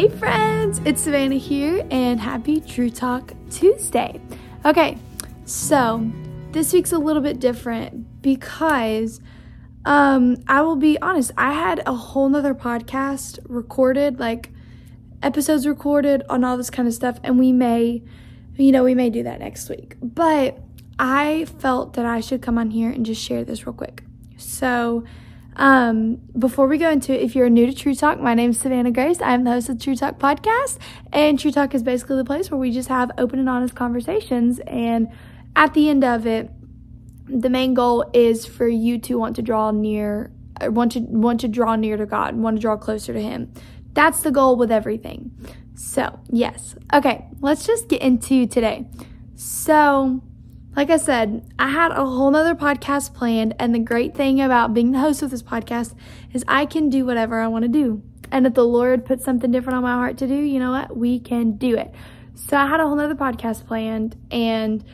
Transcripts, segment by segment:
Hey friends, it's Savannah here and happy True Talk Tuesday. Okay, so this week's a little bit different because um I will be honest, I had a whole nother podcast recorded, like episodes recorded on all this kind of stuff, and we may, you know, we may do that next week. But I felt that I should come on here and just share this real quick. So um, before we go into it, if you're new to True Talk, my name is Savannah Grace. I am the host of the True Talk podcast, and True Talk is basically the place where we just have open and honest conversations. And at the end of it, the main goal is for you to want to draw near, want to want to draw near to God, want to draw closer to Him. That's the goal with everything. So yes, okay, let's just get into today. So like I said, I had a whole nother podcast planned, and the great thing about being the host of this podcast is I can do whatever I want to do. And if the Lord puts something different on my heart to do, you know what? We can do it. So I had a whole nother podcast planned, and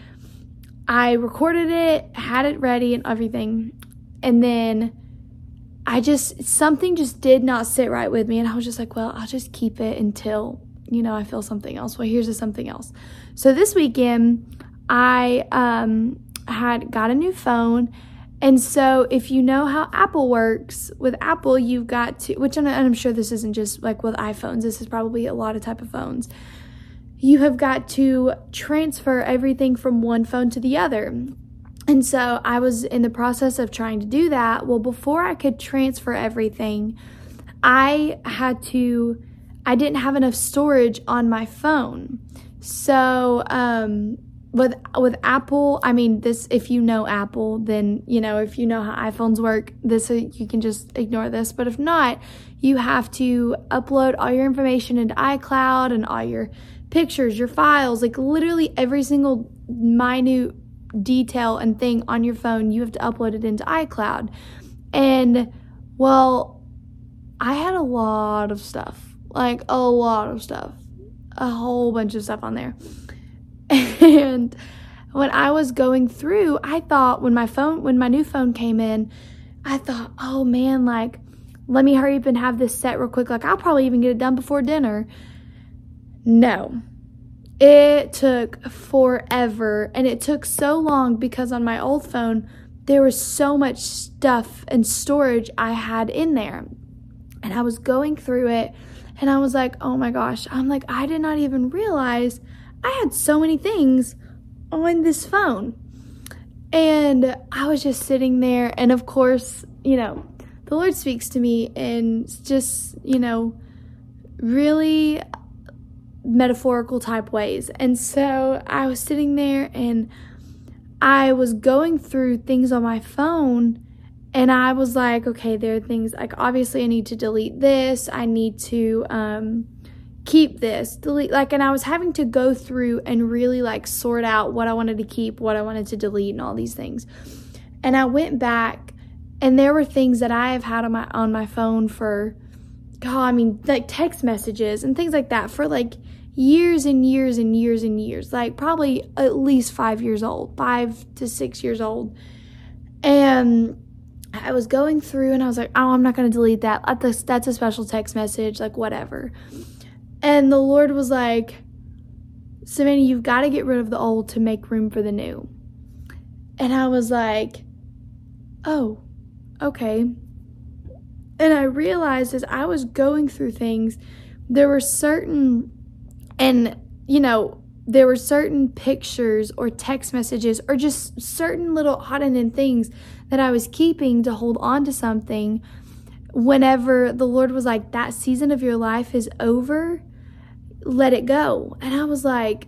I recorded it, had it ready, and everything. And then I just, something just did not sit right with me. And I was just like, well, I'll just keep it until, you know, I feel something else. Well, here's a something else. So this weekend, I um, had got a new phone. And so, if you know how Apple works, with Apple, you've got to, which I'm, I'm sure this isn't just like with iPhones, this is probably a lot of type of phones. You have got to transfer everything from one phone to the other. And so I was in the process of trying to do that. Well, before I could transfer everything, I had to, I didn't have enough storage on my phone. So, um, with with Apple, I mean this if you know Apple, then you know if you know how iPhones work, this uh, you can just ignore this, but if not, you have to upload all your information into iCloud and all your pictures, your files, like literally every single minute detail and thing on your phone, you have to upload it into iCloud. And well, I had a lot of stuff. Like a lot of stuff. A whole bunch of stuff on there. And when I was going through, I thought when my phone, when my new phone came in, I thought, oh man, like, let me hurry up and have this set real quick. Like, I'll probably even get it done before dinner. No. It took forever. And it took so long because on my old phone, there was so much stuff and storage I had in there. And I was going through it and I was like, oh my gosh. I'm like, I did not even realize I had so many things on this phone. And I was just sitting there, and of course, you know, the Lord speaks to me in just, you know, really metaphorical type ways. And so I was sitting there and I was going through things on my phone and I was like, okay, there are things like obviously I need to delete this. I need to um keep this, delete, like, and I was having to go through and really like sort out what I wanted to keep, what I wanted to delete, and all these things. And I went back, and there were things that I have had on my on my phone for, God, I mean, like text messages and things like that for like years and years and years and years, like probably at least five years old, five to six years old, and. I was going through and I was like, oh, I'm not going to delete that. That's a special text message, like whatever. And the Lord was like, Savannah, you've got to get rid of the old to make room for the new. And I was like, oh, okay. And I realized as I was going through things, there were certain, and you know, there were certain pictures or text messages or just certain little odd and end things that I was keeping to hold on to something whenever the Lord was like, that season of your life is over let it go. And I was like,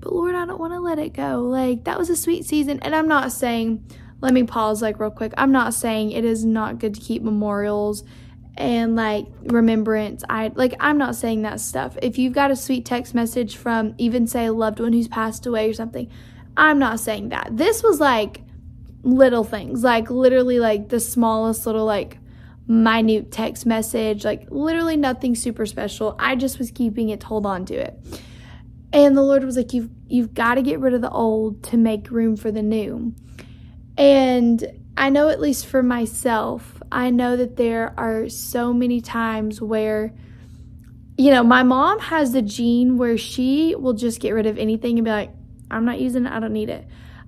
but Lord, I don't want to let it go. Like, that was a sweet season. And I'm not saying, let me pause like real quick. I'm not saying it is not good to keep memorials and like remembrance. I like, I'm not saying that stuff. If you've got a sweet text message from even say a loved one who's passed away or something, I'm not saying that. This was like little things, like literally like the smallest little like minute text message, like literally nothing super special. I just was keeping it to hold on to it. And the Lord was like, You've you've got to get rid of the old to make room for the new. And I know at least for myself, I know that there are so many times where you know, my mom has the gene where she will just get rid of anything and be like, I'm not using it, I don't need it.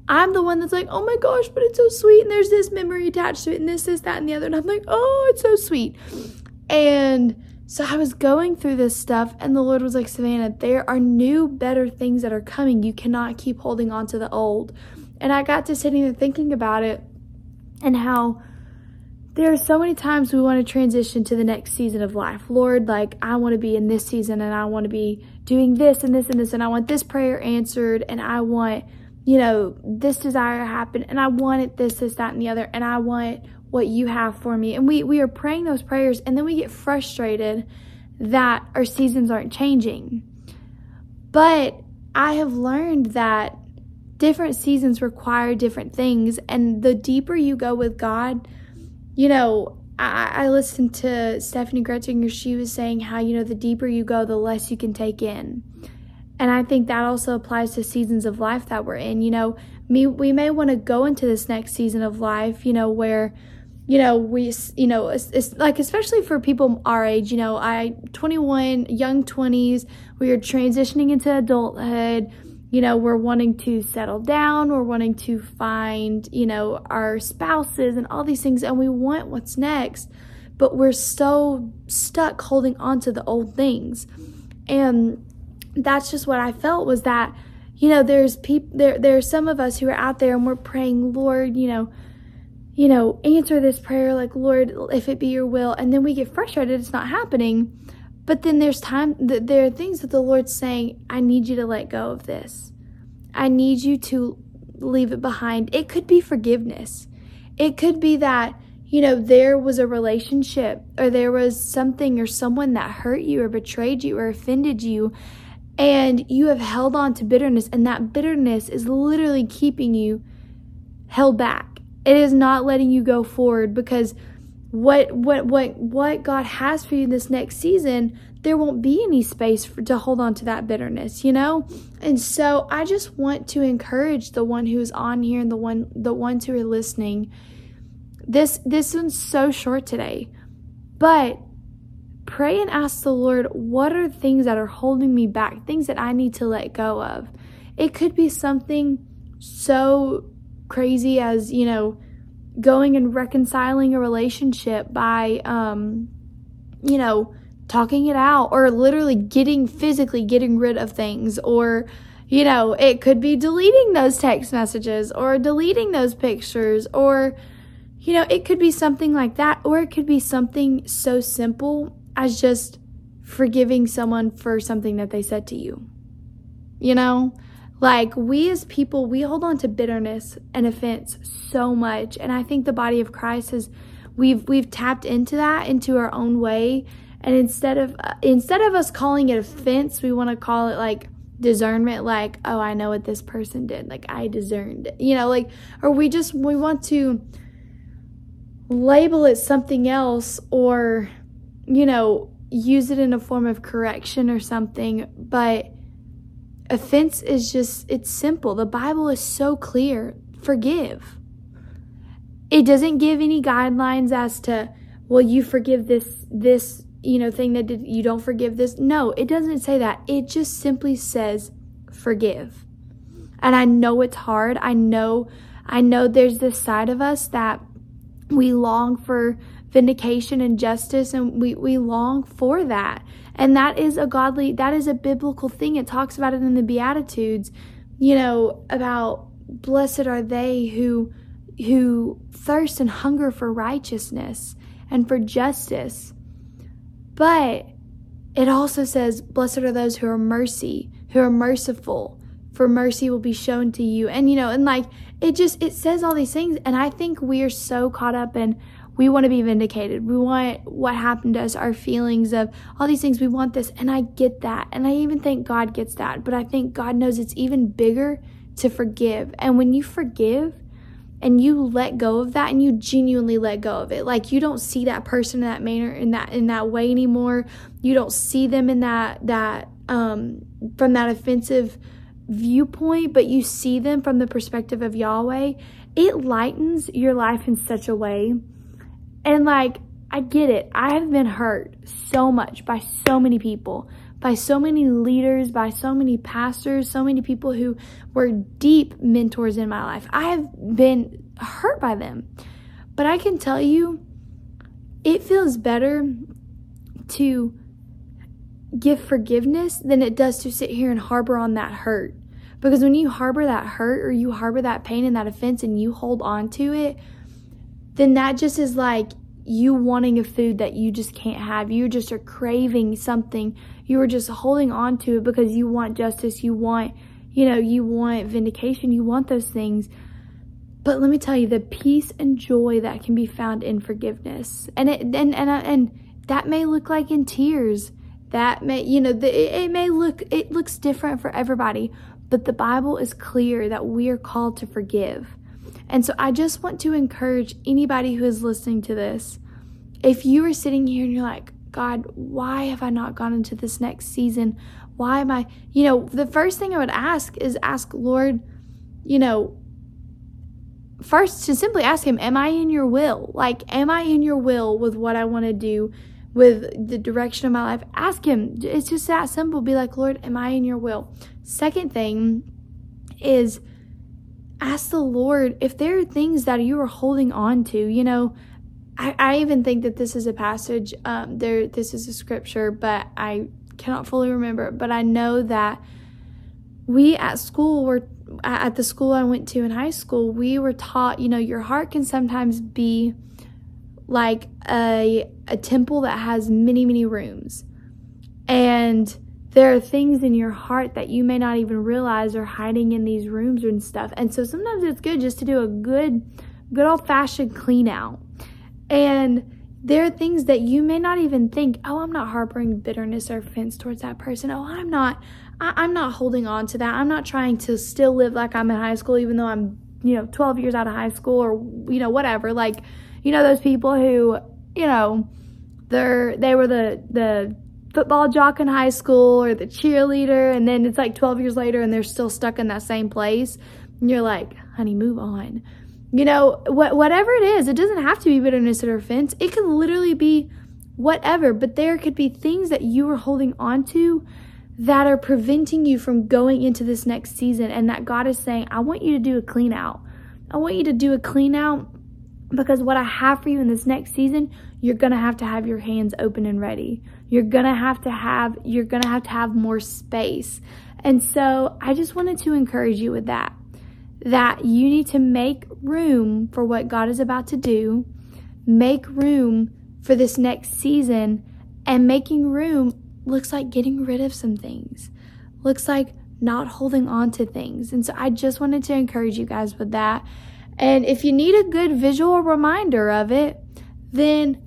I'm the one that's like, oh my gosh, but it's so sweet, and there's this memory attached to it, and this, this, that, and the other. And I'm like, oh, it's so sweet. And so I was going through this stuff, and the Lord was like, Savannah, there are new, better things that are coming. You cannot keep holding on to the old. And I got to sitting there thinking about it and how there are so many times we want to transition to the next season of life. Lord, like, I want to be in this season, and I want to be doing this and this and this, and I want this prayer answered, and I want you know, this desire happened and I wanted this, this, that, and the other, and I want what you have for me. And we, we are praying those prayers and then we get frustrated that our seasons aren't changing. But I have learned that different seasons require different things. And the deeper you go with God, you know, I, I listened to Steffany Gretzinger. She was saying how, you know, the deeper you go, the less you can take in. And I think that also applies to seasons of life that we're in. You know, me, we may want to go into this next season of life, you know, where, you know, we, you know, it's, it's, like, especially for people our age, you know, I, 21, young 20s, we are transitioning into adulthood. You know, we're wanting to settle down, we're wanting to find, you know, our spouses and all these things, and we want what's next, but we're so stuck holding on to the old things. And that's just what I felt was that, you know, there's people there there are some of us who are out there and we're praying, Lord, you know, you know, answer this prayer like, Lord, if it be your will, and then we get frustrated it's not happening. But then there's time there are things that the Lord's saying, I need you to let go of this. I need you to leave it behind. It could be forgiveness. It could be that you know, there was a relationship or there was something or someone that hurt you or betrayed you or offended you and you have held on to bitterness and that bitterness is literally keeping you held back. It is not letting you go forward because what what what what god has for you in this next season there won't be any space for, to hold on to that bitterness you know? And so i just want to encourage the one who is on here and the one the ones who are listening. This this one's so short today but pray and ask the Lord, what are things that are holding me back, things that I need to let go of? It could be something so crazy as, you know, going and reconciling a relationship by, um, you know, talking it out or literally getting physically getting rid of things or, you know, it could be deleting those text messages or deleting those pictures or, you know, it could be something like that, or it could be something so simple as just forgiving someone for something that they said to you. You know, like we as people, we hold on to bitterness and offense so much, and I think the body of Christ has we've we've tapped into that into our own way, and instead of uh, instead of us calling it offense, we want to call it like discernment like oh i know what this person did like i discerned it. you know like or we just we want to label it something else or you know, use it in a form of correction or something, but offense is just, it's simple. The Bible is so clear forgive. It doesn't give any guidelines as to, well, you forgive this, this, you know, thing that did, you don't forgive this. No, it doesn't say that. It just simply says forgive. And I know it's hard. I know, I know there's this side of us that we long for vindication and justice and we, we long for that. And that is a godly that is a biblical thing. It talks about it in the beatitudes you know about blessed are they who who thirst and hunger for righteousness and for justice. But it also says blessed are those who are mercy who are merciful for mercy will be shown to you. And you know and like it just it says all these things and i think we are so caught up in we want to be vindicated. We want what happened to us, our feelings of all these things. We want this. And I get that. And I even think God gets that. But I think God knows it's even bigger to forgive. And when you forgive and you let go of that and you genuinely let go of it, like you don't see that person in that manner, in that, in that way anymore. You don't see them in that, that, um, from that offensive viewpoint, but you see them from the perspective of Yahweh. It lightens your life in such a way and like, I get it. I have been hurt so much by so many people, by so many leaders, by so many pastors, so many people who were deep mentors in my life. I have been hurt by them. But I can tell you, it feels better to give forgiveness than it does to sit here and harbor on that hurt. Because when you harbor that hurt or you harbor that pain and that offense and you hold on to it, then that just is like you wanting a food that you just can't have. You just are craving something. You are just holding on to it because you want justice. You want, you know, you want vindication. You want those things. But let me tell you, the peace and joy that can be found in forgiveness, and it and and uh, and that may look like in tears. That may, you know, the, it may look it looks different for everybody, but the Bible is clear that we are called to forgive. And so I just want to encourage anybody who is listening to this. If you are sitting here and you're like, God, why have I not gone into this next season? Why am I, you know, the first thing I would ask is ask, Lord, you know, first to simply ask him, Am I in your will? Like, am I in your will with what I want to do, with the direction of my life? Ask him. It's just that simple. Be like, Lord, am I in your will? Second thing is ask the Lord if there are things that you are holding on to. You know, I, I even think that this is a passage, um, there, this is a scripture, but I cannot fully remember. But I know that we at school were at the school I went to in high school, we were taught, you know, your heart can sometimes be like a a temple that has many, many rooms. And there are things in your heart that you may not even realize are hiding in these rooms and stuff. And so sometimes it's good just to do a good good old-fashioned clean out. And there are things that you may not even think, oh, I'm not harboring bitterness or offense towards that person. Oh, I'm not I, am not holding on to that. I'm not trying to still live like I'm in high school, even though I'm, you know, 12 years out of high school or, you know, whatever. Like, you know, those people who, you know, they're, they were the, the football jock in high school or the cheerleader. And then it's like 12 years later and they're still stuck in that same place. And you're like, honey, move on. You know, wh- whatever it is, it doesn't have to be bitterness or offense. It can literally be whatever, but there could be things that you are holding on to that are preventing you from going into this next season and that God is saying, I want you to do a clean out. I want you to do a clean out because what I have for you in this next season, you're to have to have your hands open and ready. You're going to have to have you're going to have to have more space. And so, I just wanted to encourage you with that. That you need to make room for what God is about to do. Make room for this next season and making room looks like getting rid of some things, looks like not holding on to things. And so I just wanted to encourage you guys with that. And if you need a good visual reminder of it, then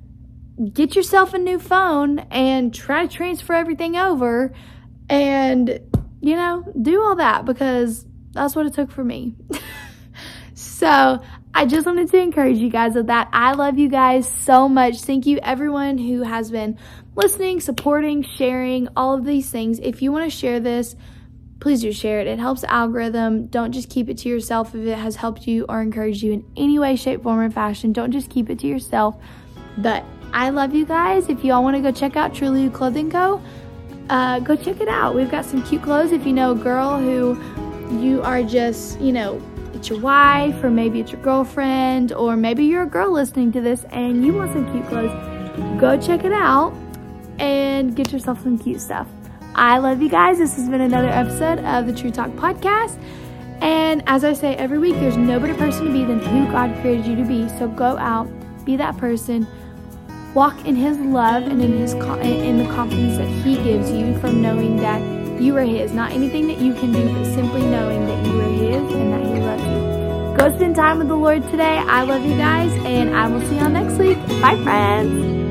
get yourself a new phone and try to transfer everything over and, you know, do all that because that's what it took for me. so I just wanted to encourage you guys with that. I love you guys so much. Thank you, everyone who has been listening, supporting, sharing, all of these things. If you want to share this, please do share it. It helps the algorithm. Don't just keep it to yourself if it has helped you or encouraged you in any way, shape, form, or fashion. Don't just keep it to yourself. But I love you guys. If you all want to go check out Truly Clothing Co., uh, go check it out. We've got some cute clothes. If you know a girl who you are just, you know, it's your wife, or maybe it's your girlfriend, or maybe you're a girl listening to this and you want some cute clothes, go check it out and get yourself some cute stuff. I love you guys. This has been another episode of the True Talk Podcast. And as I say every week, there's no better person to be than who God created you to be. So go out, be that person, walk in His love and in His in the confidence that He gives you from knowing that you are His. Not anything that you can do, but simply knowing that you are His and that He loves you. Go spend time with the Lord today. I love you guys, and I will see y'all next week. Bye, friends.